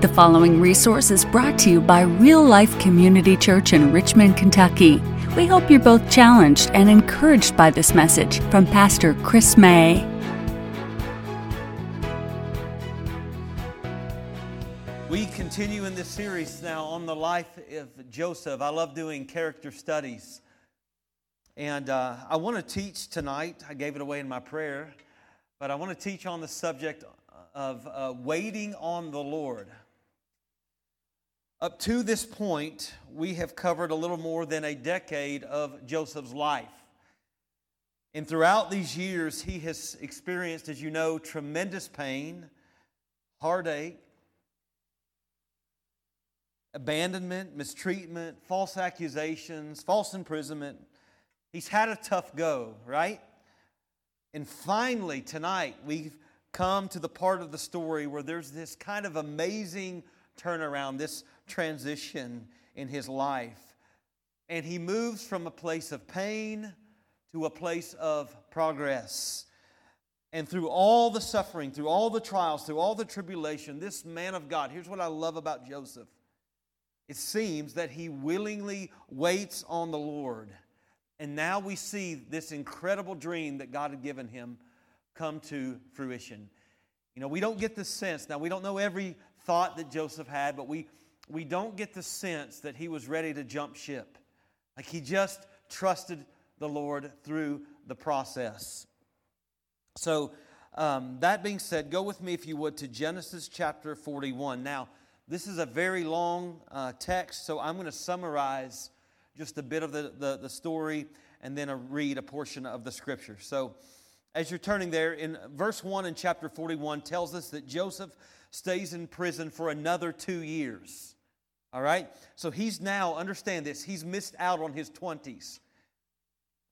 The following resource is brought to you by Real Life Community Church in Richmond, Kentucky. We hope you're both challenged and encouraged by this message from Pastor Chris May. We continue in this series now on the life of Joseph. I love doing character studies. And uh, I want to teach tonight. I gave it away in my prayer, but I want to teach on the subject of uh, waiting on the Lord. Up to this point, we have covered a little more than a decade of Joseph's life. And throughout these years, he has experienced, as you know, tremendous pain, heartache, abandonment, mistreatment, false accusations, false imprisonment. He's had a tough go, right? And finally, tonight, we've come to the part of the story where there's this kind of amazing turnaround, this transition in his life. And he moves from a place of pain to a place of progress. And through all the suffering, through all the trials, through all the tribulation, this man of God, here's what I love about Joseph. It seems that he willingly waits on the Lord. And now we see this incredible dream that God had given him come to fruition. You know, we don't get the sense, now we don't know every thought that Joseph had, but we, we don't get the sense that he was ready to jump ship. Like he just trusted the Lord through the process. So, um, that being said, go with me, if you would, to Genesis chapter 41. Now, this is a very long uh, text, so I'm going to summarize just a bit of the, the, the story and then a read a portion of the scripture. So, as you're turning there, in verse 1 in chapter 41 tells us that Joseph stays in prison for another two years. All right? So he's now, understand this, he's missed out on his 20s.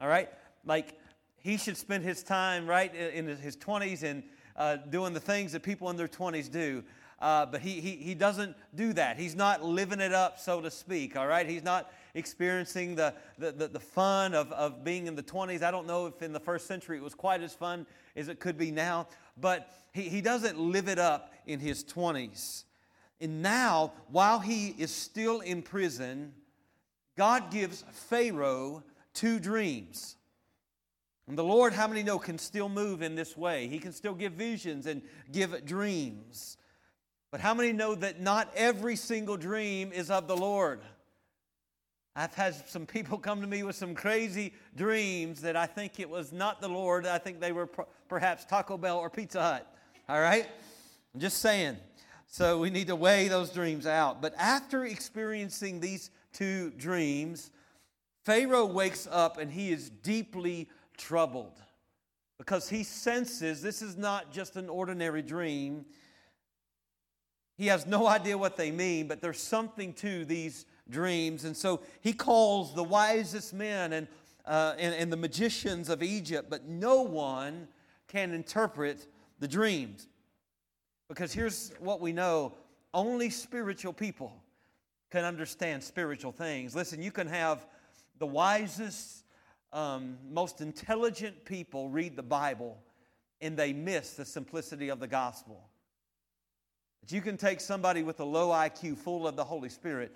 All right? Like, he should spend his time, right, in his 20s and uh, doing the things that people in their 20s do. Uh, but he, he, he doesn't do that. He's not living it up, so to speak, all right? He's not experiencing the, the, the, the, fun of, of being in the 20s. I don't know if in the first century it was quite as fun as it could be now, but he, he doesn't live it up in his 20s. And now, while he is still in prison, God gives Pharaoh two dreams. And the Lord, how many know, can still move in this way? He can still give visions and give dreams. But how many know that not every single dream is of the Lord? I've had some people come to me with some crazy dreams that I think it was not the Lord. I think they were perhaps Taco Bell or Pizza Hut. All right? I'm just saying. So we need to weigh those dreams out. But after experiencing these two dreams, Pharaoh wakes up and he is deeply troubled because he senses this is not just an ordinary dream. He has no idea what they mean, but there's something to these dreams. And so he calls the wisest men and, uh, and, and the magicians of Egypt, but no one can interpret the dreams. Because here's what we know only spiritual people can understand spiritual things. Listen, you can have the wisest, um, most intelligent people read the Bible and they miss the simplicity of the gospel. But you can take somebody with a low IQ full of the Holy Spirit,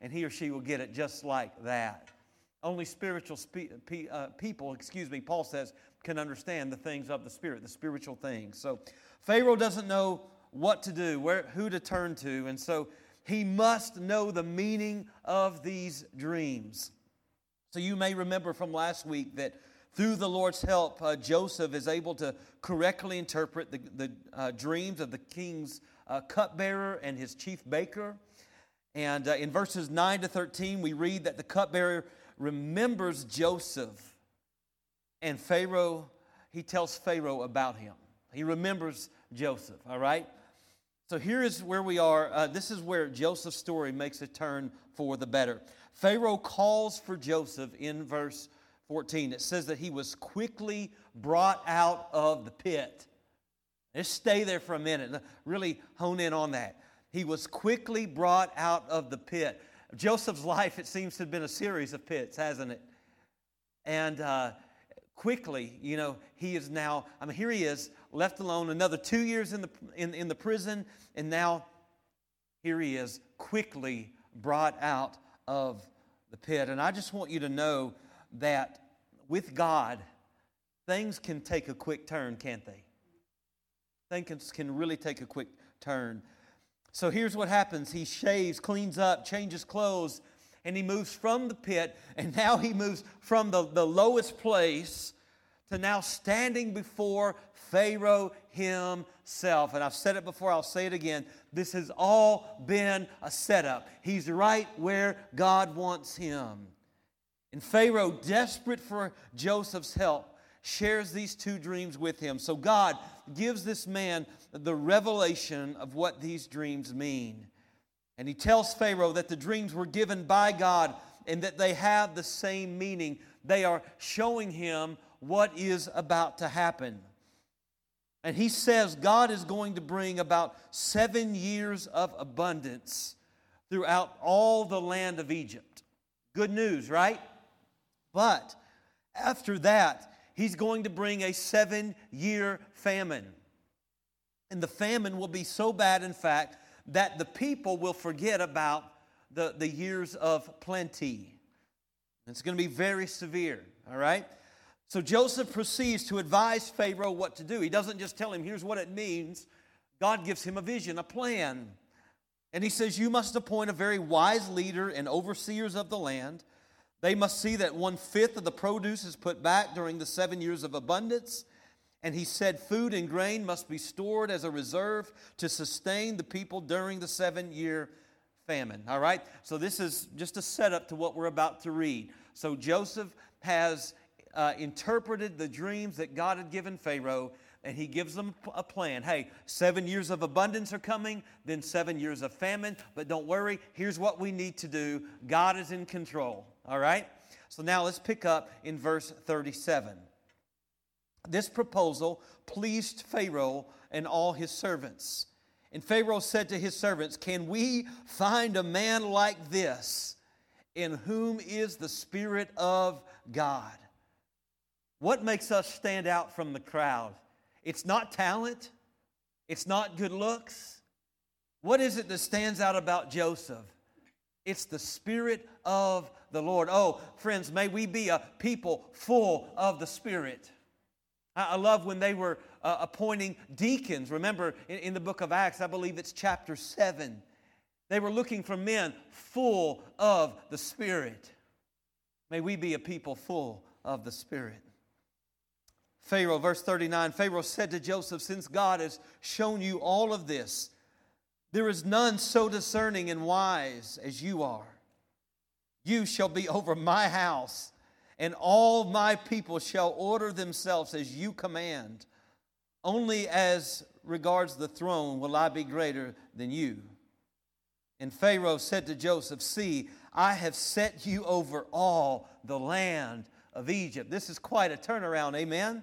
and he or she will get it just like that. Only spiritual spe- pe- uh, people, excuse me, Paul says, can understand the things of the Spirit, the spiritual things. So Pharaoh doesn't know what to do, where, who to turn to, and so he must know the meaning of these dreams. So you may remember from last week that through the Lord's help, uh, Joseph is able to correctly interpret the, the uh, dreams of the king's uh, cupbearer and his chief baker. And uh, in verses 9 to 13, we read that the cupbearer remembers Joseph. And Pharaoh, he tells Pharaoh about him. He remembers Joseph, all right? So here is where we are. Uh, this is where Joseph's story makes a turn for the better. Pharaoh calls for Joseph in verse 14. It says that he was quickly brought out of the pit. Just stay there for a minute. Really hone in on that. He was quickly brought out of the pit. Joseph's life, it seems to have been a series of pits, hasn't it? And uh, quickly, you know, he is now, I mean, here he is, left alone another two years in the, in, in the prison, and now here he is quickly brought out of the pit. And I just want you to know that with God, things can take a quick turn, can't they? Things can really take a quick turn. So here's what happens he shaves, cleans up, changes clothes, and he moves from the pit, and now he moves from the, the lowest place to now standing before Pharaoh himself. And I've said it before, I'll say it again. This has all been a setup. He's right where God wants him. And Pharaoh, desperate for Joseph's help, shares these two dreams with him. So God gives this man the revelation of what these dreams mean. And he tells Pharaoh that the dreams were given by God and that they have the same meaning. They are showing him what is about to happen. And he says God is going to bring about seven years of abundance throughout all the land of Egypt. Good news, right? But after that, he's going to bring a seven year famine. And the famine will be so bad, in fact, that the people will forget about the, the years of plenty. It's going to be very severe, all right? So Joseph proceeds to advise Pharaoh what to do. He doesn't just tell him, here's what it means. God gives him a vision, a plan. And he says, You must appoint a very wise leader and overseers of the land. They must see that one fifth of the produce is put back during the seven years of abundance. And he said, Food and grain must be stored as a reserve to sustain the people during the seven year famine. All right? So this is just a setup to what we're about to read. So Joseph has uh, interpreted the dreams that God had given Pharaoh, and he gives them a plan. Hey, seven years of abundance are coming, then seven years of famine, but don't worry, here's what we need to do God is in control. All right? So now let's pick up in verse 37. This proposal pleased Pharaoh and all his servants. And Pharaoh said to his servants, Can we find a man like this in whom is the Spirit of God? What makes us stand out from the crowd? It's not talent, it's not good looks. What is it that stands out about Joseph? It's the Spirit of the Lord. Oh, friends, may we be a people full of the Spirit. I love when they were uh, appointing deacons. Remember in, in the book of Acts, I believe it's chapter 7. They were looking for men full of the Spirit. May we be a people full of the Spirit. Pharaoh, verse 39 Pharaoh said to Joseph, Since God has shown you all of this, there is none so discerning and wise as you are. You shall be over my house, and all my people shall order themselves as you command. Only as regards the throne will I be greater than you. And Pharaoh said to Joseph, See, I have set you over all the land of Egypt. This is quite a turnaround, amen?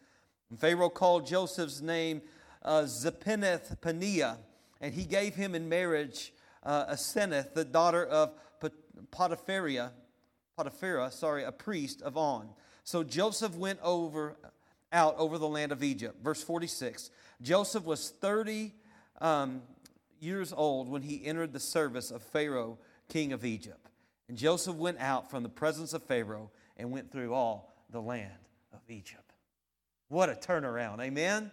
And Pharaoh called Joseph's name uh, Zaphenath Paneah, and he gave him in marriage uh, Asenath, the daughter of Potiphera, Potiphera, sorry, a priest of On. So Joseph went over out over the land of Egypt. Verse 46. Joseph was 30 um, years old when he entered the service of Pharaoh, king of Egypt. And Joseph went out from the presence of Pharaoh and went through all the land of Egypt. What a turnaround, amen?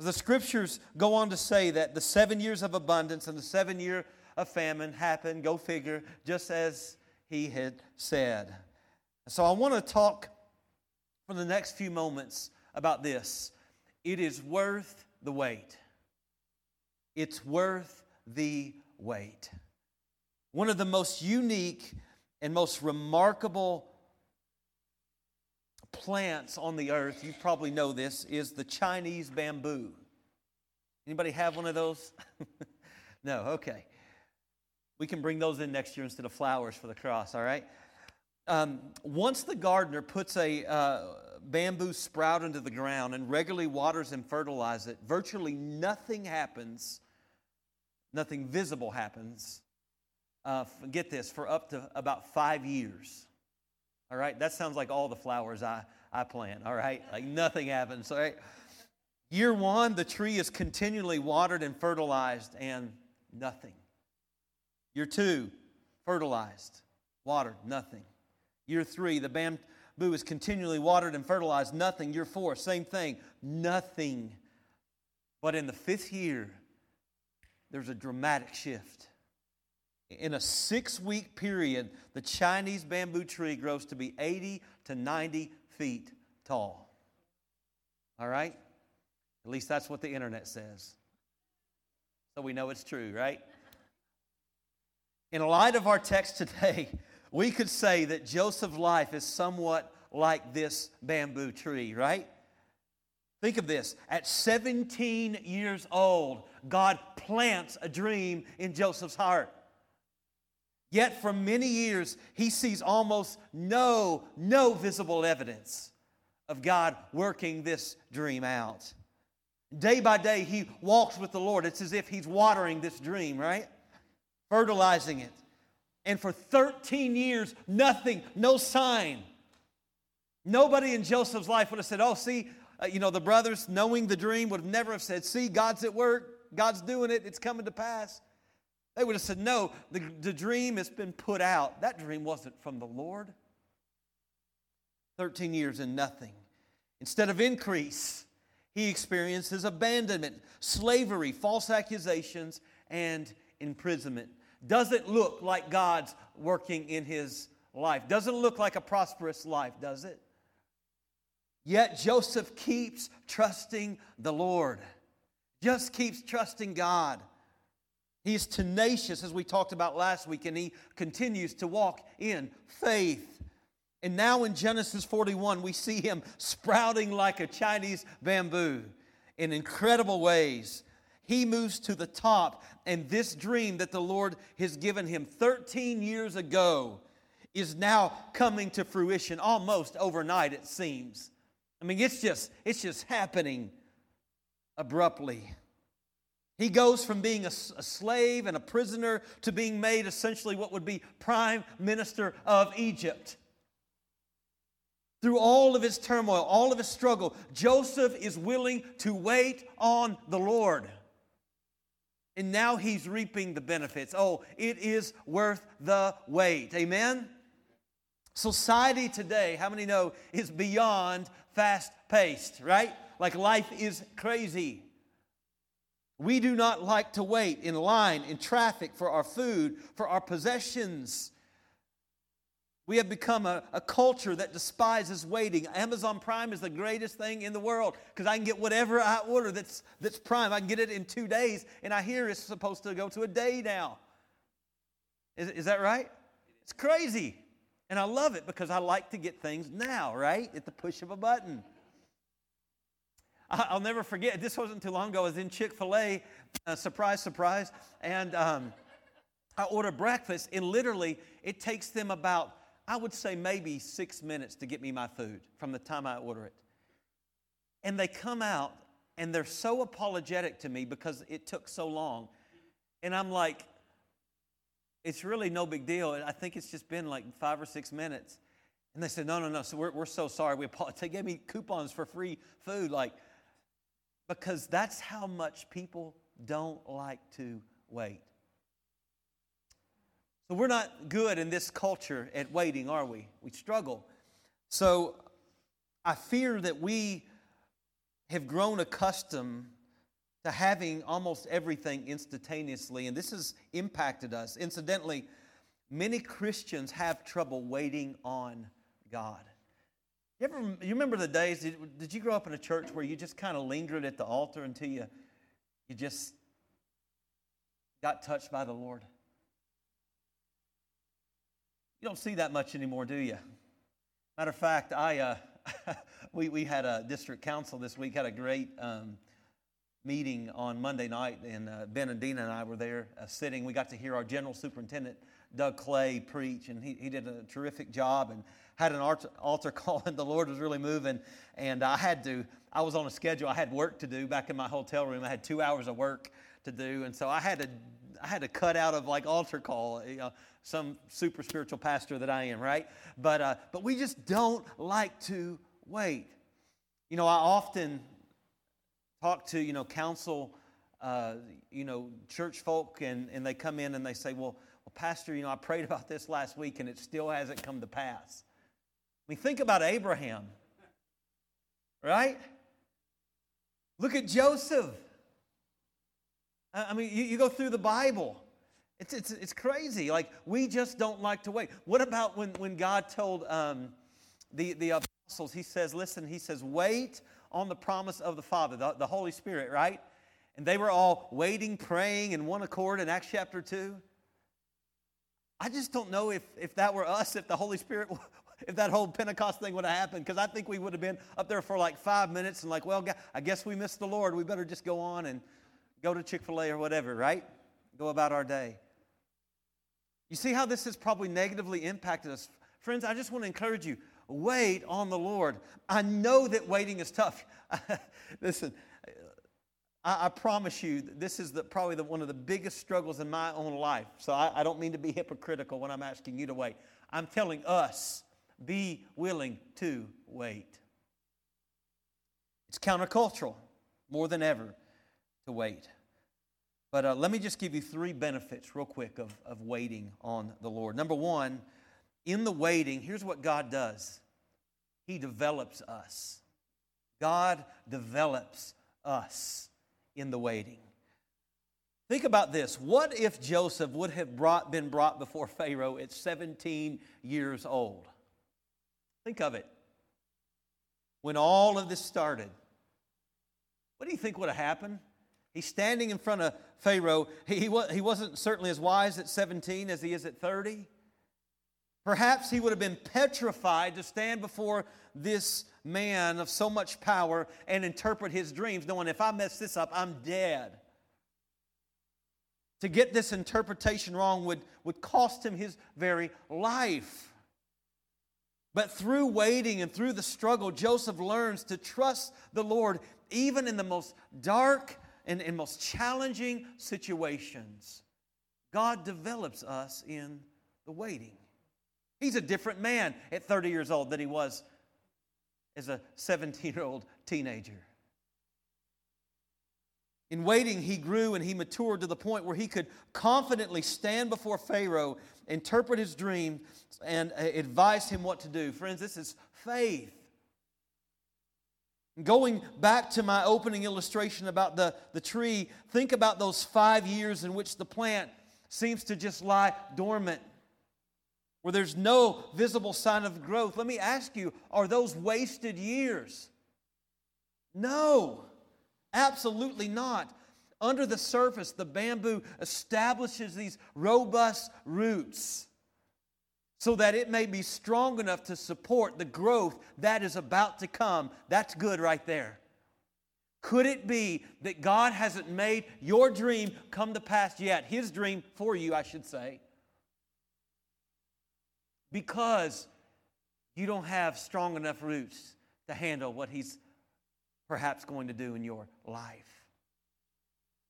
The scriptures go on to say that the seven years of abundance and the seven year of famine happened, go figure, just as he had said. So I want to talk for the next few moments about this. It is worth the wait. It's worth the wait. One of the most unique and most remarkable plants on the earth, you probably know this, is the Chinese bamboo. Anybody have one of those? No, okay. We can bring those in next year instead of flowers for the cross, all right? Um, once the gardener puts a uh, bamboo sprout into the ground and regularly waters and fertilizes it, virtually nothing happens, nothing visible happens. Uh, get this, for up to about five years. All right, that sounds like all the flowers I, I plant, all right? Like nothing happens, all right? Year one, the tree is continually watered and fertilized, and nothing. Year two, fertilized, watered, nothing. Year three, the bamboo is continually watered and fertilized, nothing. Year four, same thing, nothing. But in the fifth year, there's a dramatic shift. In a six week period, the Chinese bamboo tree grows to be 80 to 90 feet tall. All right? At least that's what the internet says. So we know it's true, right? In light of our text today, we could say that Joseph's life is somewhat like this bamboo tree, right? Think of this. At 17 years old, God plants a dream in Joseph's heart. Yet for many years, he sees almost no, no visible evidence of God working this dream out. Day by day, he walks with the Lord. It's as if he's watering this dream, right? Fertilizing it. And for 13 years, nothing, no sign. Nobody in Joseph's life would have said, Oh, see, uh, you know, the brothers, knowing the dream, would have never have said, See, God's at work. God's doing it. It's coming to pass. They would have said, No, the, the dream has been put out. That dream wasn't from the Lord. 13 years and nothing. Instead of increase, he experiences abandonment, slavery, false accusations, and imprisonment. Doesn't look like God's working in his life. Doesn't look like a prosperous life, does it? Yet Joseph keeps trusting the Lord, just keeps trusting God. He's tenacious, as we talked about last week, and he continues to walk in faith. And now in Genesis 41, we see him sprouting like a Chinese bamboo in incredible ways. He moves to the top, and this dream that the Lord has given him 13 years ago is now coming to fruition almost overnight, it seems. I mean, it's just, it's just happening abruptly. He goes from being a, a, slave and a prisoner to being made essentially what would be prime minister of Egypt. Through all of his turmoil, all of his struggle, Joseph is willing to wait on the Lord. And now he's reaping the benefits. Oh, it is worth the wait. Amen? Society today, how many know, is beyond fast paced, right? Like life is crazy. We do not like to wait in line, in traffic for our food, for our possessions. We have become a, a culture that despises waiting. Amazon Prime is the greatest thing in the world because I can get whatever I order that's, that's Prime. I can get it in two days, and I hear it's supposed to go to a day now. Is, is that right? It's crazy. And I love it because I like to get things now, right? At the push of a button. I'll never forget, this wasn't too long ago. I was in Chick fil A, uh, surprise, surprise, and um, I ordered breakfast, and literally it takes them about, I would say, maybe six minutes to get me my food from the time I order it. And they come out, and they're so apologetic to me because it took so long. And I'm like, it's really no big deal. I think it's just been like five or six minutes. And they said, no, no, no. So we're, we're so sorry. We apologize. They gave me coupons for free food. Like, because that's how much people don't like to wait. So we're not good in this culture at waiting, are we? We struggle. So I fear that we have grown accustomed to having almost everything instantaneously, and this has impacted us. Incidentally, many Christians have trouble waiting on God. You ever you remember the days? Did, did you grow up in a church where you just kind of lingered at the altar until you you just got touched by the Lord? You don't see that much anymore, do you? Matter of fact, I uh, we we had a district council this week. Had a great um, meeting on Monday night, and uh, Ben and Dina and I were there uh, sitting. We got to hear our general superintendent, Doug Clay, preach, and he, he did a terrific job and had an altar, altar call, and the Lord was really moving. And I had to, I was on a schedule. I had work to do back in my hotel room. I had two hours of work to do, and so I had to, I had to cut out of like altar call. You know, some super spiritual pastor that I am, right? But uh, but we just don't like to wait. You know, I often talk to, you know, counsel, uh, you know, church folk, and, and they come in and they say, well, well, Pastor, you know, I prayed about this last week and it still hasn't come to pass. I mean, think about Abraham, right? Look at Joseph. I mean, you, you go through the Bible. It's, it's, it's crazy. Like, we just don't like to wait. What about when, when God told um, the, the apostles, He says, listen, He says, wait on the promise of the Father, the, the Holy Spirit, right? And they were all waiting, praying in one accord in Acts chapter 2. I just don't know if, if that were us, if the Holy Spirit, if that whole Pentecost thing would have happened, because I think we would have been up there for like five minutes and like, well, I guess we missed the Lord. We better just go on and go to Chick fil A or whatever, right? Go about our day. You see how this has probably negatively impacted us. Friends, I just want to encourage you wait on the Lord. I know that waiting is tough. Listen, I, I, promise you, this is the, probably the, one of the biggest struggles in my own life. So I, I don't mean to be hypocritical when I'm asking you to wait. I'm telling us, be willing to wait. It's countercultural more than ever to wait. But uh, let me just give you three benefits, real quick, of, of waiting on the Lord. Number one, in the waiting, here's what God does He develops us. God develops us in the waiting. Think about this. What if Joseph would have brought, been brought before Pharaoh at 17 years old? Think of it. When all of this started, what do you think would have happened? He's standing in front of Pharaoh. He, he, he wasn't certainly as wise at 17 as he is at 30. Perhaps he would have been petrified to stand before this man of so much power and interpret his dreams, knowing if I mess this up, I'm dead. To get this interpretation wrong would, would cost him his very life. But through waiting and through the struggle, Joseph learns to trust the Lord even in the most dark and, and most challenging situations. God develops us in the waiting. He's a different man at 30 years old than he was as a 17 year old teenager. In waiting, he grew and he matured to the point where he could confidently stand before Pharaoh, interpret his dream, and uh, advise him what to do. Friends, this is faith. Going back to my opening illustration about the, the tree, think about those five years in which the plant seems to just lie dormant where there's no visible sign of growth, let me ask you are those wasted years? No, absolutely not. Under the surface, the bamboo establishes these robust roots so that it may be strong enough to support the growth that is about to come. That's good right there. Could it be that God hasn't made your dream come to pass yet? His dream for you, I should say because you don't have strong enough roots to handle what He's perhaps going to do in your life.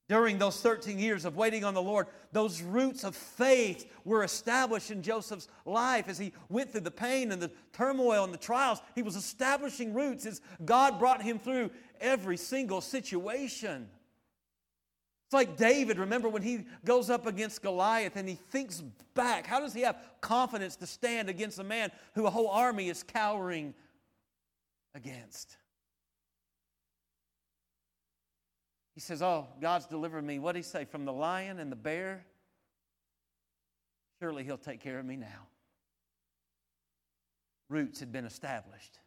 During those 13 years of waiting on the Lord, those roots of faith were established in Joseph's life as he went through the pain and the turmoil and the trials. He was establishing roots as God brought him through every single situation. It's like David, remember when he goes up against Goliath and he thinks back. How does he have confidence to stand against a man who a whole army is cowering against? He says, Oh, God's delivered me. What did he say? From the lion and the bear? Surely he'll take care of me now. Roots had been established.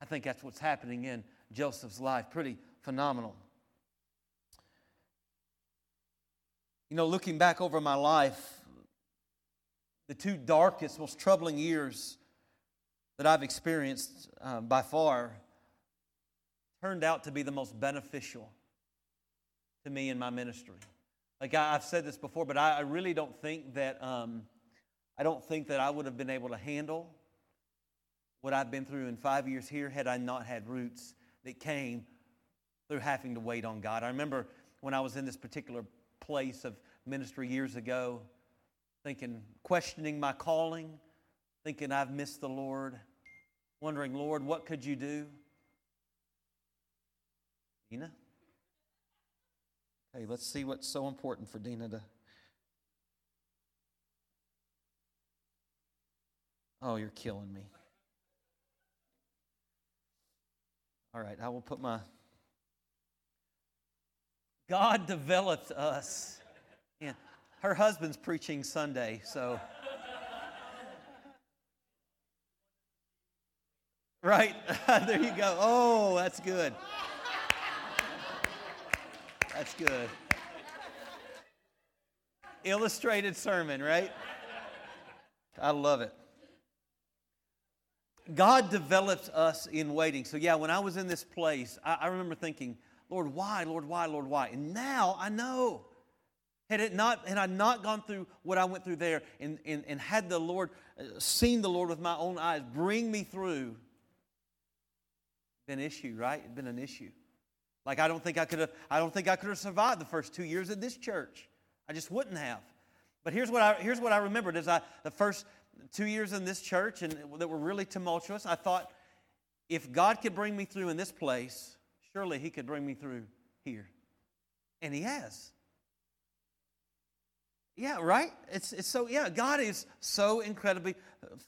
I think that's what's happening in Joseph's life. Pretty phenomenal. You know, looking back over my life, the two darkest, most troubling years that I've experienced uh, by far turned out to be the most beneficial. to me in my ministry. Like I, have said this before, but I, I really don't think that um, I don't think that I would have been able to handle what I've been through in five years here had I not had roots that came through having to wait on God. I remember when I was in this particular place of ministry years ago, thinking, questioning my calling, thinking I've missed the Lord, wondering, Lord, what could you do? Dina? Hey, let's see what's so important for Dina to. Oh, you're killing me. All right, I will put my. God developed us. Yeah. Her husband's preaching Sunday, so. Right, there you go. Oh, that's good. That's good. Illustrated sermon, right? I love it. God develops us in waiting. So, yeah, when I was in this place, I, I, remember thinking, Lord, why, Lord, why, Lord, why? And now I know. Had it not, had I not gone through what I went through there and, and, and had the Lord, uh, seen the Lord with my own eyes bring me through, been an issue, right? It'd been an issue. Like I don't think I could have, I don't think I could have survived the first two years at this church. I just wouldn't have. But here's what I, here's what I remembered as I, the first two years in this church and that were really tumultuous, I thought, if God could bring me through in this place, surely He could bring me through here. And He has. Yeah, right? It's, it's so, yeah, God is so incredibly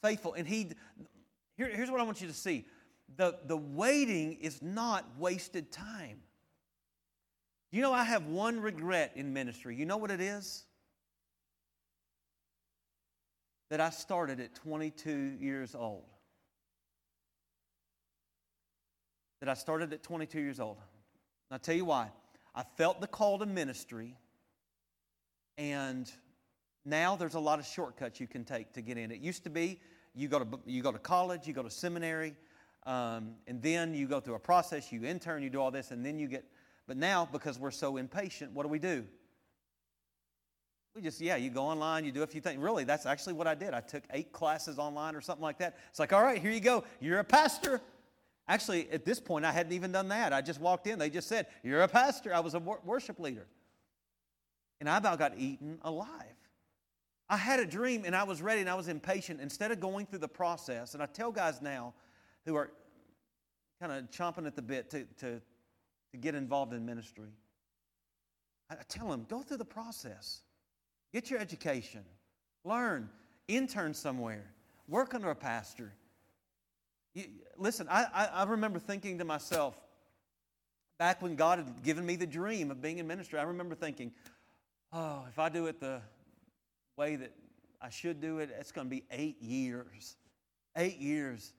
faithful. And He, here, here's what I want you to see the, the waiting is not wasted time. You know, I have one regret in ministry. You know what it is? that I started at 22 years old. That I started at 22 years old. And I'll tell you why. I felt the call to ministry, and now there's a lot of shortcuts you can take to get in. It used to be you go to, you go to college, you go to seminary, um, and then you go through a process, you intern, you do all this, and then you get. But now, because we're so impatient, what do we do? We just, yeah, you go online, you do a few things. Really, that's actually what I did. I took eight classes online or something like that. It's like, all right, here you go. You're a pastor. Actually, at this point, I hadn't even done that. I just walked in. They just said, You're a pastor. I was a worship leader. And I about got eaten alive. I had a dream and I was ready and I was impatient. Instead of going through the process, and I tell guys now who are kind of chomping at the bit to, to, to get involved in ministry, I tell them, go through the process. Get your education. Learn. Intern somewhere. Work under a pastor. Listen, I, I, I remember thinking to myself, back when God had given me the dream of being in ministry, I remember thinking, oh, if I do it the way that I should do it, it's going to be eight years. Eight years.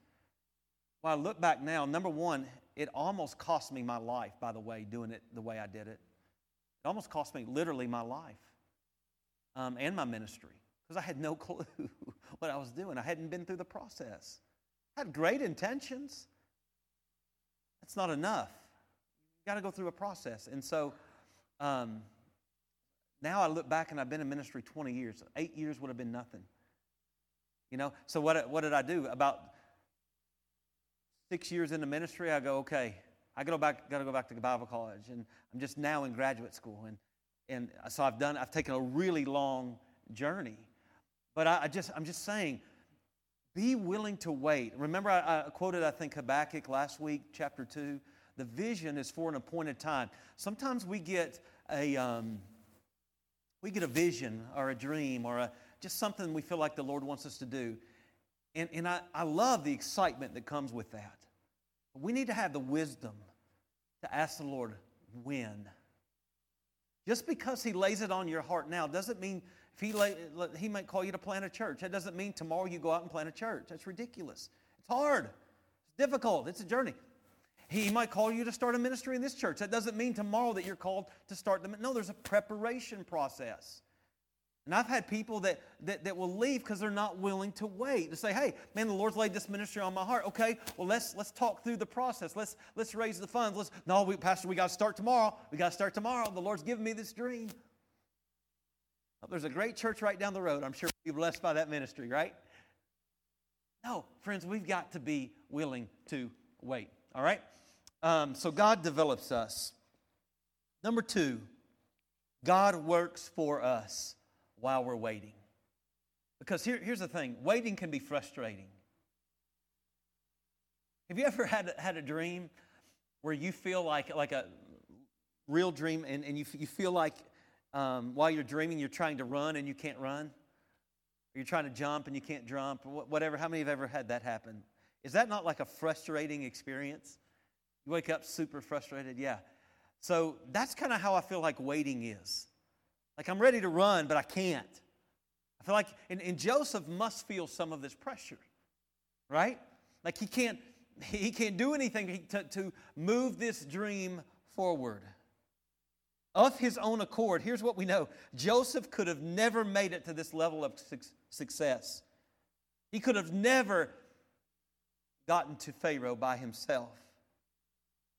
Well, I look back now, number one, it almost cost me my life, by the way, doing it the way I did it. It almost cost me literally my life um, and my ministry because I had no clue what I was doing. I hadn't been through the process. Had great intentions. That's not enough. You got to go through a process. And so um, now I look back and I've been in ministry 20 years. Eight years would have been nothing. You know, so what, what did I do? About six years into ministry, I go, okay, I go back, gotta go back to Bible college. And I'm just now in graduate school. And and so I've done, I've taken a really long journey. But I, I just, I'm just saying, be willing to wait. Remember, I, I quoted, I think, Habakkuk last week, chapter 2. The vision is for an appointed time. Sometimes we get a, um, we get a vision or a dream or a, just something we feel like the Lord wants us to do. And, and I, I love the excitement that comes with that. But we need to have the wisdom to ask the Lord when. Just because he lays it on your heart now doesn't mean if he, lay, he might call you to plant a church. That doesn't mean tomorrow you go out and plant a church. That's ridiculous. It's hard. It's difficult. It's a journey. He might call you to start a ministry in this church. That doesn't mean tomorrow that you're called to start the No, there's a preparation process. And I've had people that, that, that will leave because they're not willing to wait. To say, hey, man, the Lord's laid this ministry on my heart. Okay, well, let's, let's talk through the process. Let's, let's raise the funds. Let's, no, we, Pastor, we got to start tomorrow. We got to start tomorrow. The Lord's given me this dream. Oh, there's a great church right down the road. I'm sure we'll be blessed by that ministry, right? No, friends, we've got to be willing to wait, all right? Um, so God develops us. Number two, God works for us while we're waiting. Because here, here's the thing waiting can be frustrating. Have you ever had, had a dream where you feel like, like a real dream and, and you, you feel like um, while you're dreaming you're trying to run and you can't run? Or you're trying to jump and you can't jump? Whatever. How many have ever had that happen? Is that not like a frustrating experience? You wake up super frustrated? Yeah. So that's kind of how I feel like waiting is. Like I'm ready to run, but I can't. I feel like, and, and Joseph must feel some of this pressure, right? Like he can't, he can't do anything to, to move this dream forward. Of his own accord, here's what we know Joseph could have never made it to this level of success. He could have never gotten to Pharaoh by himself.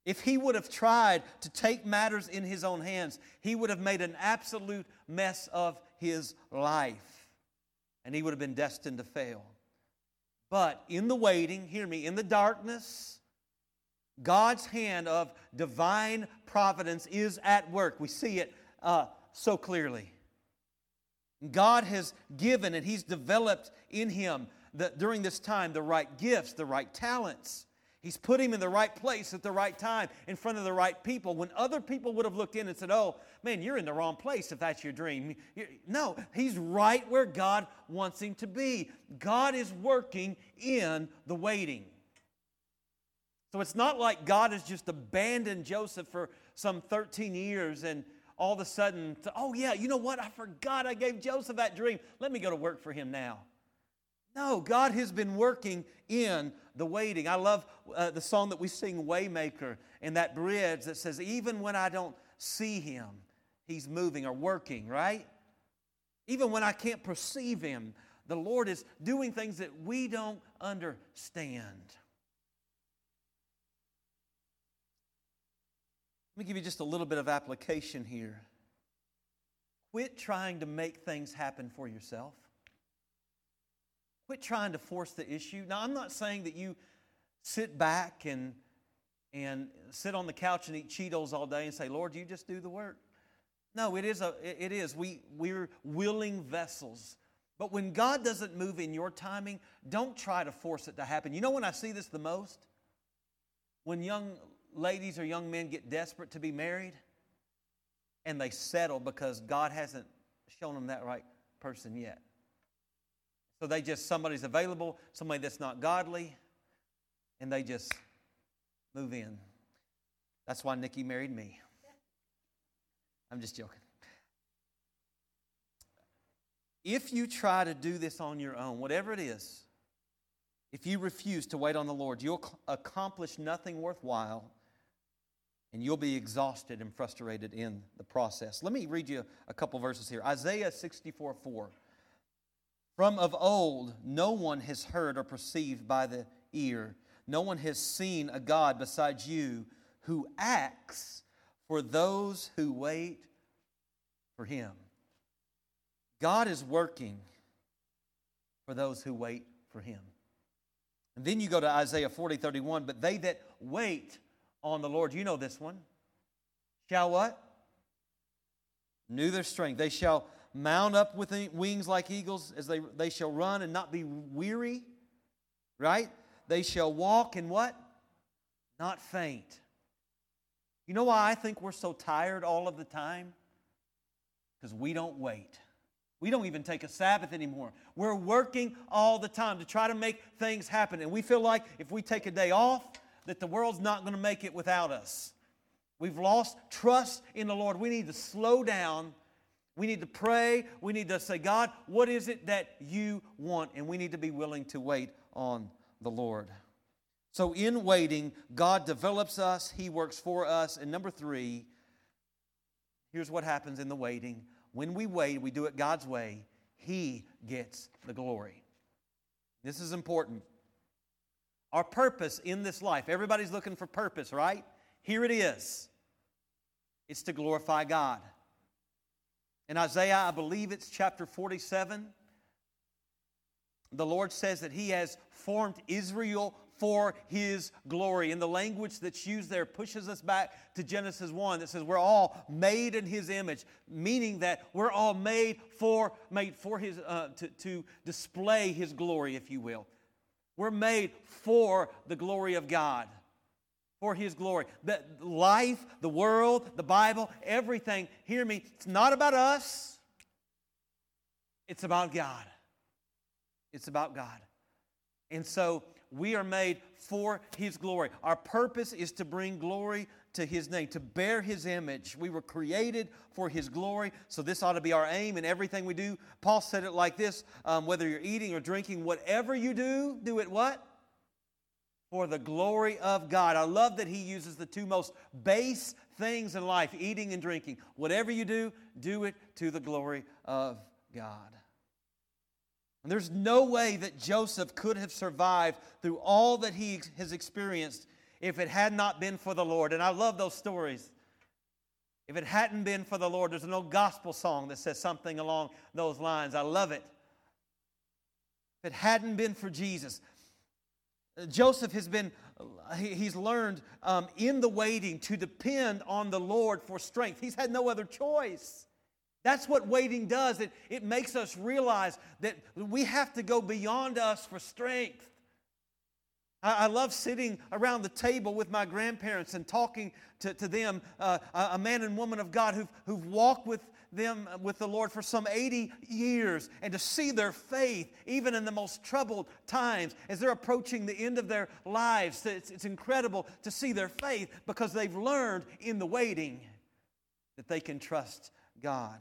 If he would have tried to take matters in his own hands, he would have made an absolute mess of his life. And he would have been destined to fail. But in the waiting, hear me, in the darkness, God's hand of divine providence is at work. We see it uh, so clearly. God has given and He's developed in him the, during this time the right gifts, the right talents. He's put him in the right place at the right time in front of the right people. When other people would have looked in and said, Oh, man, you're in the wrong place if that's your dream. No, he's right where God wants him to be. God is working in the waiting. So it's not like God has just abandoned Joseph for some 13 years and all of a sudden, oh, yeah, you know what? I forgot I gave Joseph that dream. Let me go to work for him now. No, God has been working in the waiting. I love uh, the song that we sing, Waymaker, and that bridge that says, Even when I don't see him, he's moving or working, right? Even when I can't perceive him, the Lord is doing things that we don't understand. Let me give you just a little bit of application here. Quit trying to make things happen for yourself. Quit trying to force the issue. Now, I'm not saying that you sit back and, and sit on the couch and eat Cheetos all day and say, Lord, you just do the work. No, it is. A, it is. We, we're willing vessels. But when God doesn't move in your timing, don't try to force it to happen. You know when I see this the most? When young ladies or young men get desperate to be married and they settle because God hasn't shown them that right person yet. So they just, somebody's available, somebody that's not godly, and they just move in. That's why Nikki married me. I'm just joking. If you try to do this on your own, whatever it is, if you refuse to wait on the Lord, you'll accomplish nothing worthwhile and you'll be exhausted and frustrated in the process. Let me read you a couple verses here Isaiah 64 4. From of old, no one has heard or perceived by the ear. No one has seen a God besides you who acts for those who wait for him. God is working for those who wait for him. And then you go to Isaiah 40, 31. But they that wait on the Lord, you know this one, shall what? New their strength. They shall mount up with wings like eagles as they, they shall run and not be weary right? They shall walk and what? Not faint. You know why i think we're so tired all of the time? Because we don't wait. We don't even take a sabbath anymore. We're working all the time to try to make things happen. And we feel like if we take a day off that the world's not going to make it without us we've lost trust in the lord we need to slow down we need to pray. We need to say, God, what is it that you want? And we need to be willing to wait on the Lord. So, in waiting, God develops us, He works for us. And number three, here's what happens in the waiting when we wait, we do it God's way, He gets the glory. This is important. Our purpose in this life, everybody's looking for purpose, right? Here it is it's to glorify God. In Isaiah, I believe it's chapter 47, the Lord says that He has formed Israel for His glory. And the language that's used there pushes us back to Genesis 1 that says we're all made in His image, meaning that we're all made for, made for His, uh, to, to display His glory, if you will. We're made for the glory of God for His glory. The life, the world, the Bible, everything, hear me, it's not about us, it's about God. It's about God. And so we are made for His glory. Our purpose is to bring glory to His name, to bear His image. We were created for His glory, so this ought to be our aim in everything we do. Paul said it like this um, whether you're eating or drinking, whatever you do, do it what? for the glory of God. I love that he uses the two most base things in life eating and drinking. Whatever you do, do it to the glory of God. And there's no way that Joseph could have survived through all that he has experienced if it had not been for the Lord. And I love those stories. If it hadn't been for the Lord, there's no gospel song that says something along those lines. I love it. If it hadn't been for Jesus, Joseph has been, he's learned um, in the waiting to depend on the Lord for strength. He's had no other choice. That's what waiting does. It, it makes us realize that we have to go beyond us for strength. I, love sitting around the table with my grandparents and talking to, to them, uh, a man and woman of God who've, who've walked with them with the Lord for some 80 years and to see their faith, even in the most troubled times, as they're approaching the end of their lives. It's, it's incredible to see their faith because they've learned in the waiting that they can trust God.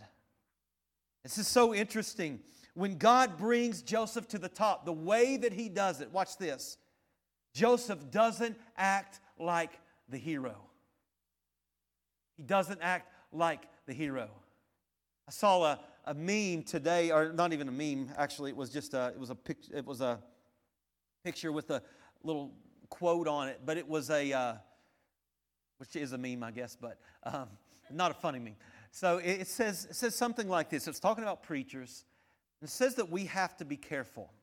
This is so interesting. When God brings Joseph to the top, the way that he does it, watch this. Joseph doesn't act like the hero. He doesn't act like the hero. I saw a, a meme today, or not even a meme, actually, it was just a, it was a, pic, it was a picture with a little quote on it, but it was a, uh, which is a meme, I guess, but um, not a funny meme. So it, says, it says something like this it's talking about preachers. It says that we have to be careful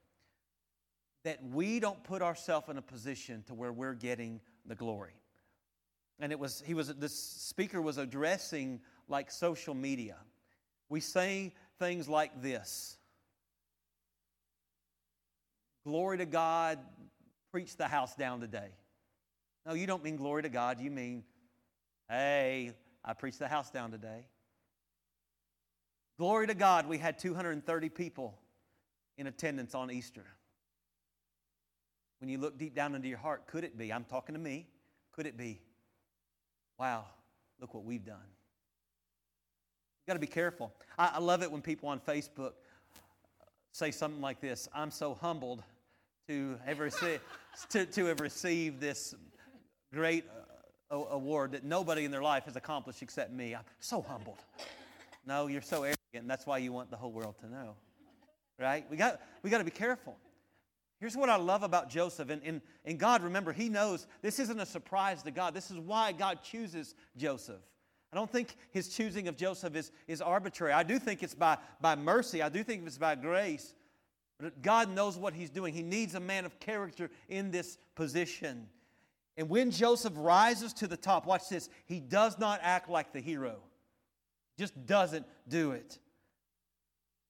that we don't put ourselves in a position to where we're getting the glory. And it was, he was, this speaker was addressing like social media we say things like this Glory to God, preach the house down today. No, you don't mean glory to God. You mean, hey, I preached the house down today. Glory to God, we had 230 people in attendance on Easter. When you look deep down into your heart, could it be? I'm talking to me. Could it be? Wow, look what we've done. You got to be careful. I, I love it when people on Facebook say something like this I'm so humbled to have, to, to have received this great uh, award that nobody in their life has accomplished except me. I'm so humbled. No, you're so arrogant, and that's why you want the whole world to know. Right? We got, we got to be careful. Here's what I love about Joseph. And, and, and God, remember, He knows this isn't a surprise to God. This is why God chooses Joseph. I don't think his choosing of Joseph is, is arbitrary. I do think it's by, by mercy, I do think it's by grace. But God knows what he's doing. He needs a man of character in this position. And when Joseph rises to the top, watch this, he does not act like the hero, just doesn't do it.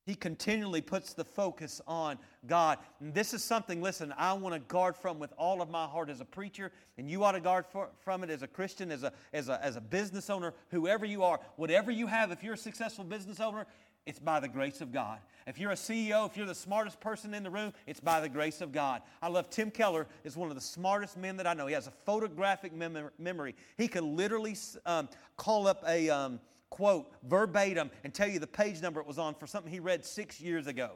He continually puts the focus on God. And this is something, listen, I want to guard from with all of my heart as a preacher, and you ought to guard for, from it as a Christian, as a, as, a, as a business owner, whoever you are. Whatever you have, if you're a successful business owner, it's by the grace of God. If you're a CEO, if you're the smartest person in the room, it's by the grace of God. I love Tim Keller is one of the smartest men that I know. He has a photographic mem- memory. He can literally um, call up a, um, quote verbatim and tell you the page number it was on for something he read six years ago.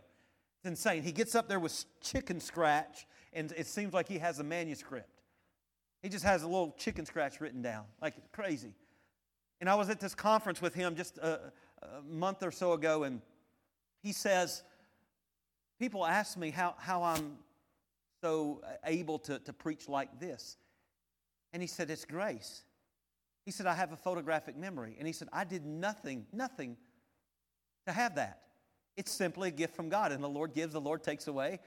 It's insane. He gets up there with chicken scratch, and it seems like he has a manuscript. He just has a little chicken scratch written down, like crazy. And I was at this conference with him just uh, a month or so ago, and he says, People ask me how, how I'm so able to, to preach like this. And he said, It's grace. He said, I have a photographic memory. And he said, I did nothing, nothing to have that. It's simply a gift from God. And the Lord gives, the Lord takes away.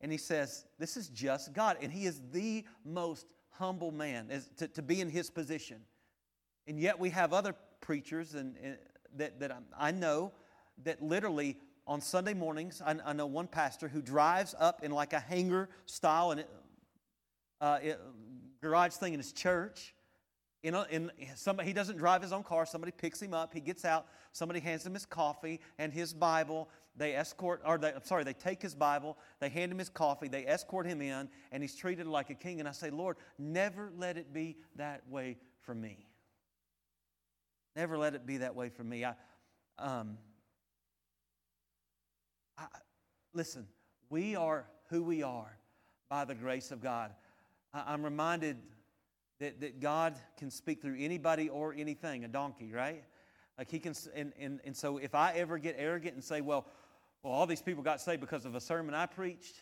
And he says, This is just God. And he is the most humble man to, to be in his position. And yet we have other preachers and, and that, that I know that literally on Sunday mornings, I, I, know one pastor who drives up in like a hangar style and uh, it, garage thing in his church. You know, in somebody, he doesn't drive his own car. Somebody picks him up. He gets out. Somebody hands him his coffee and his Bible. They escort, or they, I'm sorry, they take his Bible. They hand him his coffee. They escort him in, and he's treated like a king. And I say, Lord, never let it be that way for me. Never let it be that way for me. I, um, I, listen, we are who we are by the grace of God. I, I'm reminded that, that God can speak through anybody or anything, a donkey, right? Like he can, and, and, and so if I ever get arrogant and say, well, well, all these people got saved because of a sermon I preached,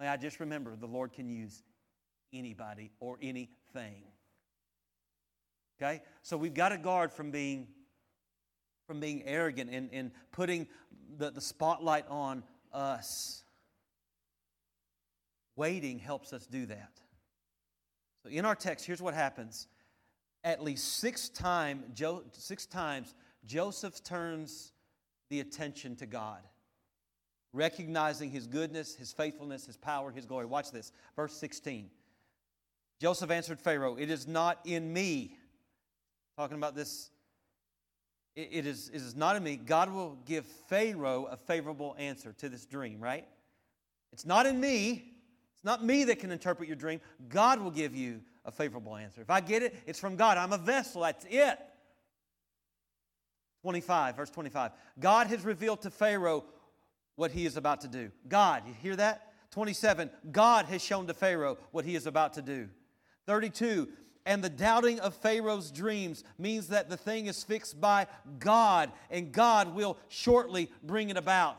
may I just remember the Lord can use anybody or anything. Okay? So we've got to guard from being from being arrogant and, and putting the, the spotlight on us. Waiting helps us do that. So in our text, here's what happens. At least six, time, jo- six times, Joseph turns the attention to God, recognizing his goodness, his faithfulness, his power, his glory. Watch this. Verse 16. Joseph answered Pharaoh, It is not in me talking about this. It is, it is not in me. God will give Pharaoh a favorable answer to this dream, right? It's not in me. It's not me that can interpret your dream. God will give you a favorable answer. If I get it, it's from God. I'm a vessel. That's it. 25, verse 25. God has revealed to Pharaoh what he is about to do. God, you hear that? 27. God has shown to Pharaoh what he is about to do. 32. And the doubting of Pharaoh's dreams means that the thing is fixed by God, and God will shortly bring it about.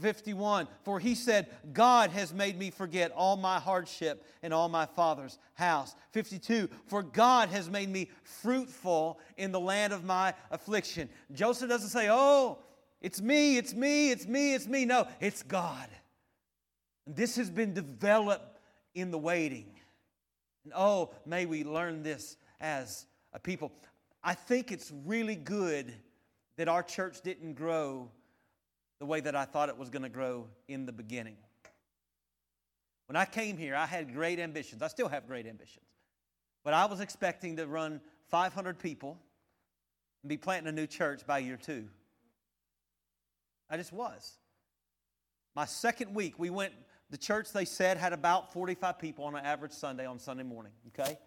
51 For he said, God has made me forget all my hardship in all my father's house. 52 For God has made me fruitful in the land of my affliction. Joseph doesn't say, Oh, it's me, it's me, it's me, it's me. No, it's God. And this has been developed in the waiting. And oh, may we learn this as a people. I think it's really good that our church didn't grow the way that I thought it was going to grow in the beginning. When I came here, I had great ambitions. I still have great ambitions. But I was expecting to run 500 people and be planting a new church by year two. I just was. My second week, we went the church, they said, had about 45 people on an average Sunday on Sunday morning, okay?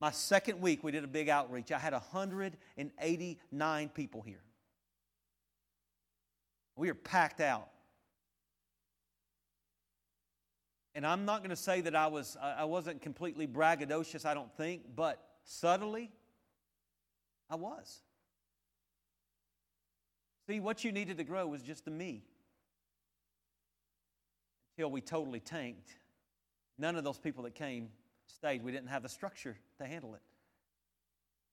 My second week, we did a big outreach. I had 189 people here. We are packed out. And I'm not going to say that I, was, I wasn't completely braggadocious, I don't think, but subtly, I was. See, what you needed to grow was just the me until we totally tanked. None of those people that came stayed. We didn't have the structure to handle it.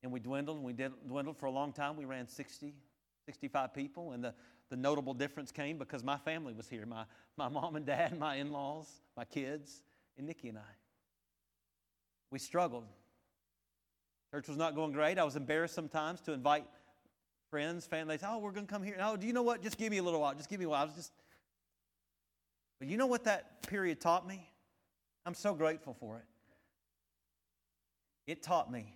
And we dwindled, and we did, dwindled for a long time. We ran 60, 65 people, and the, the notable difference came because my family was here my, my mom and dad, my in laws, my kids, and Nikki and I. We struggled. Church was not going great. I was embarrassed sometimes to invite friends, family. Say, Oh, we're going to come here. Oh, do you know what? Just give me a little while. Just give me a while. I was just but you know what that period taught me? I'm so grateful for it. It taught me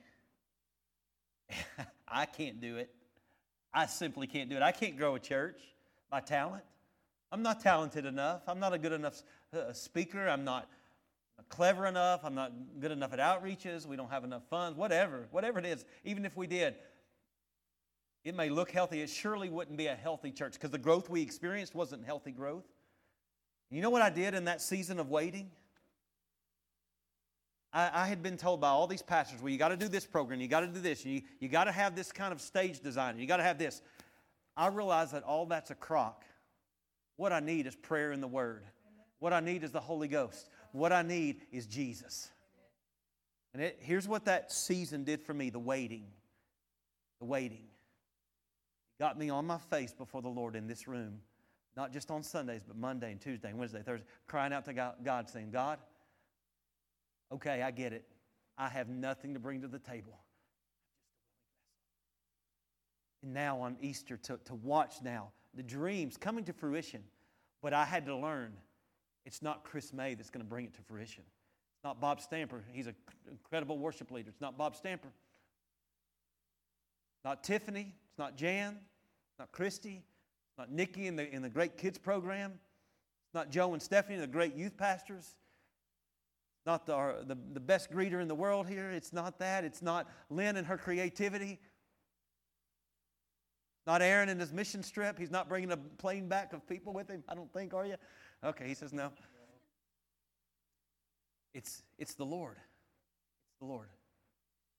I can't do it. I simply can't do it. I can't grow a church by talent. I'm not talented enough. I'm not a good enough uh, speaker. I'm not clever enough. I'm not good enough at outreaches. We don't have enough funds. Whatever, whatever it is, even if we did, it may look healthy. It surely wouldn't be a healthy church because the growth we experienced wasn't healthy growth. You know what I did in that season of waiting? I, I had been told by all these pastors, well, you got to do this program, you got to do this, you, you got to have this kind of stage design, you got to have this. I realized that all that's a crock. What I need is prayer and the Word. What I need is the Holy Ghost. What I need is Jesus. And it, here's what that season did for me the waiting. The waiting. It got me on my face before the Lord in this room, not just on Sundays, but Monday and Tuesday and Wednesday, Thursday, crying out to God saying, God, okay, I get it. I have nothing to bring to the table. And now on Easter, to, to watch now the dreams coming to fruition. But I had to learn it's not Chris May that's going to bring it to fruition. It's not Bob Stamper. He's an incredible worship leader. It's not Bob Stamper. Not Tiffany. It's not Jan. It's not Christy. Not Nikki in the, in the great kids program. It's not Joe and Stephanie, the great youth pastors. Not the, the, the best greeter in the world here. It's not that. It's not Lynn and her creativity. Not Aaron and his mission trip. He's not bringing a plane back of people with him. I don't think, are you? Okay, he says no. It's, it's the Lord. It's the Lord.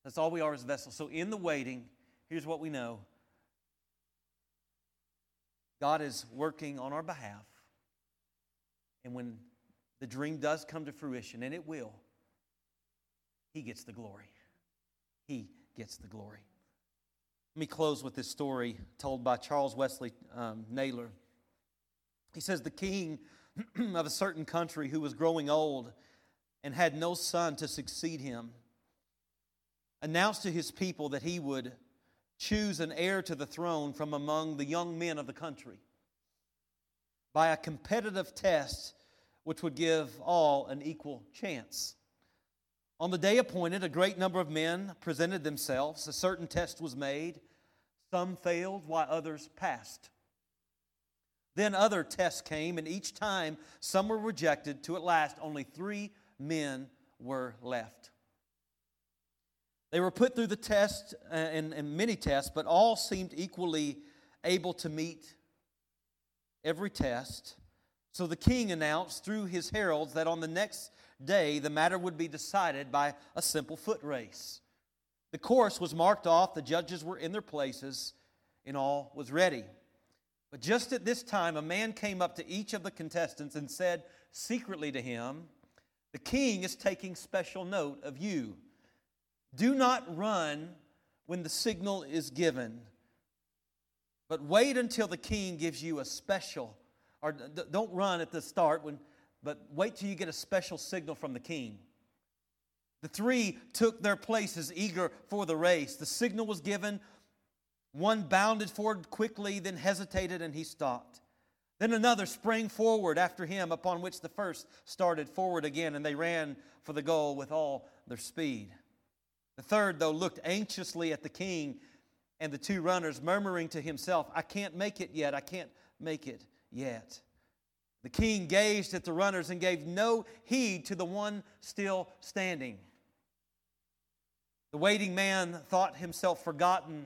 That's all we are as vessels. So in the waiting, here's what we know God is working on our behalf. And when the dream does come to fruition, and it will, He gets the glory. He gets the glory. Let me close with this story told by Charles Wesley um, Naylor. He says, The king of a certain country who was growing old and had no son to succeed him, announced to his people that he would choose an heir to the throne from among the young men of the country by a competitive test which would give all an equal chance. On the day appointed, a great number of men presented themselves. A certain test was made. Some failed, while others passed. Then other tests came, and each time some were rejected, to at last only three men were left. They were put through the test uh, and, and many tests, but all seemed equally able to meet every test. So the king announced through his heralds that on the next day the matter would be decided by a simple foot race. The course was marked off, the judges were in their places, and all was ready. But just at this time, a man came up to each of the contestants and said secretly to him, The king is taking special note of you. Do not run when the signal is given, but wait until the king gives you a special, or don't run at the start, when, but wait till you get a special signal from the king. The three took their places, eager for the race. The signal was given. One bounded forward quickly, then hesitated, and he stopped. Then another sprang forward after him, upon which the first started forward again, and they ran for the goal with all their speed. The third, though, looked anxiously at the king and the two runners, murmuring to himself, I can't make it yet, I can't make it yet. The king gazed at the runners and gave no heed to the one still standing. The waiting man thought himself forgotten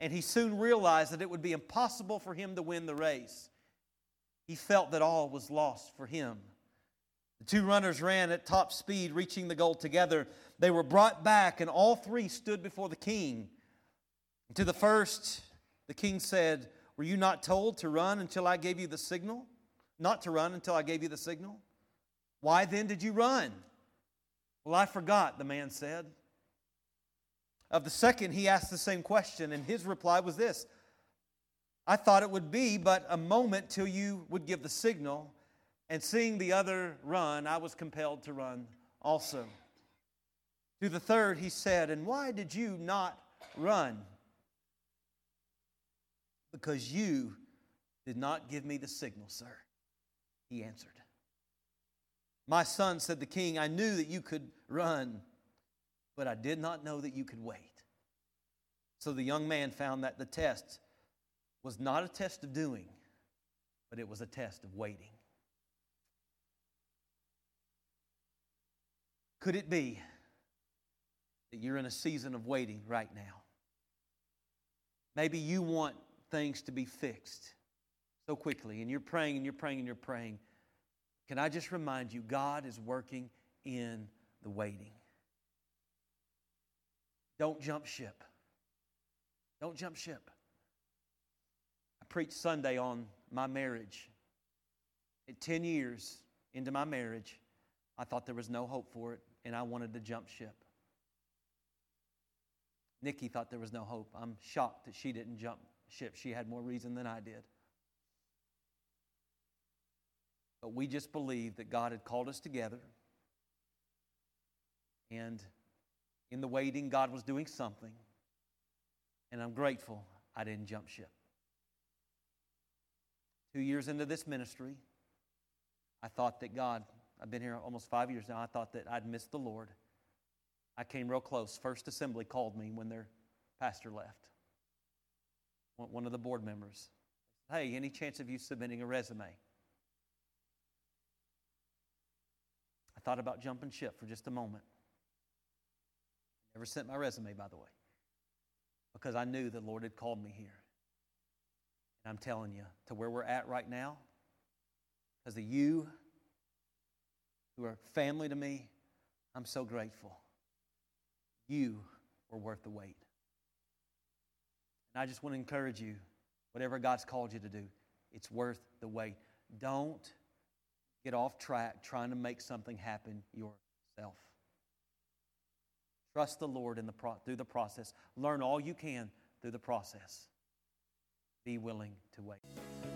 and he soon realized that it would be impossible for him to win the race. He felt that all was lost for him. The two runners ran at top speed, reaching the goal together. They were brought back, and all three stood before the king. To the first, the king said, Were you not told to run until I gave you the signal? Not to run until I gave you the signal? Why then did you run? Well, I forgot, the man said. Of the second, he asked the same question, and his reply was this I thought it would be but a moment till you would give the signal, and seeing the other run, I was compelled to run also. To the third, he said, And why did you not run? Because you did not give me the signal, sir. He answered. My son, said the king, I knew that you could run but I did not know that you could wait. So the young man found that the test was not a test of doing, but it was a test of waiting. Could it be that you're in a season of waiting right now? Maybe you want things to be fixed so quickly, and you're praying and you're praying and you're praying. Can I just remind you, God is working in the waiting. Don't jump ship. Don't jump ship. I preached Sunday on my marriage. At 10 years into my marriage, I thought there was no hope for it, and I wanted to jump ship. Nikki thought there was no hope. I'm shocked that she didn't jump. Ship she had more reason than I did. But we just believed that God had called us together. And in the waiting, God was doing something. And I'm grateful I didn't jump ship. Two years into this ministry, I thought that God, I've been here almost five years now, I thought that I'd missed the Lord. I came real close. First Assembly called me when their pastor left. One of the board members. Hey, any chance of you submitting a resume? I thought about jumping ship for just a moment. Never sent my resume, by the way, because I knew the Lord had called me here. And I'm telling you, to where we're at right now, because of you who are family to me, I'm so grateful. You were worth the wait. And I just want to encourage you whatever God's called you to do, it's worth the wait. Don't get off track trying to make something happen yourself. Trust the Lord in the pro- through the process. Learn all you can through the process. Be willing to wait.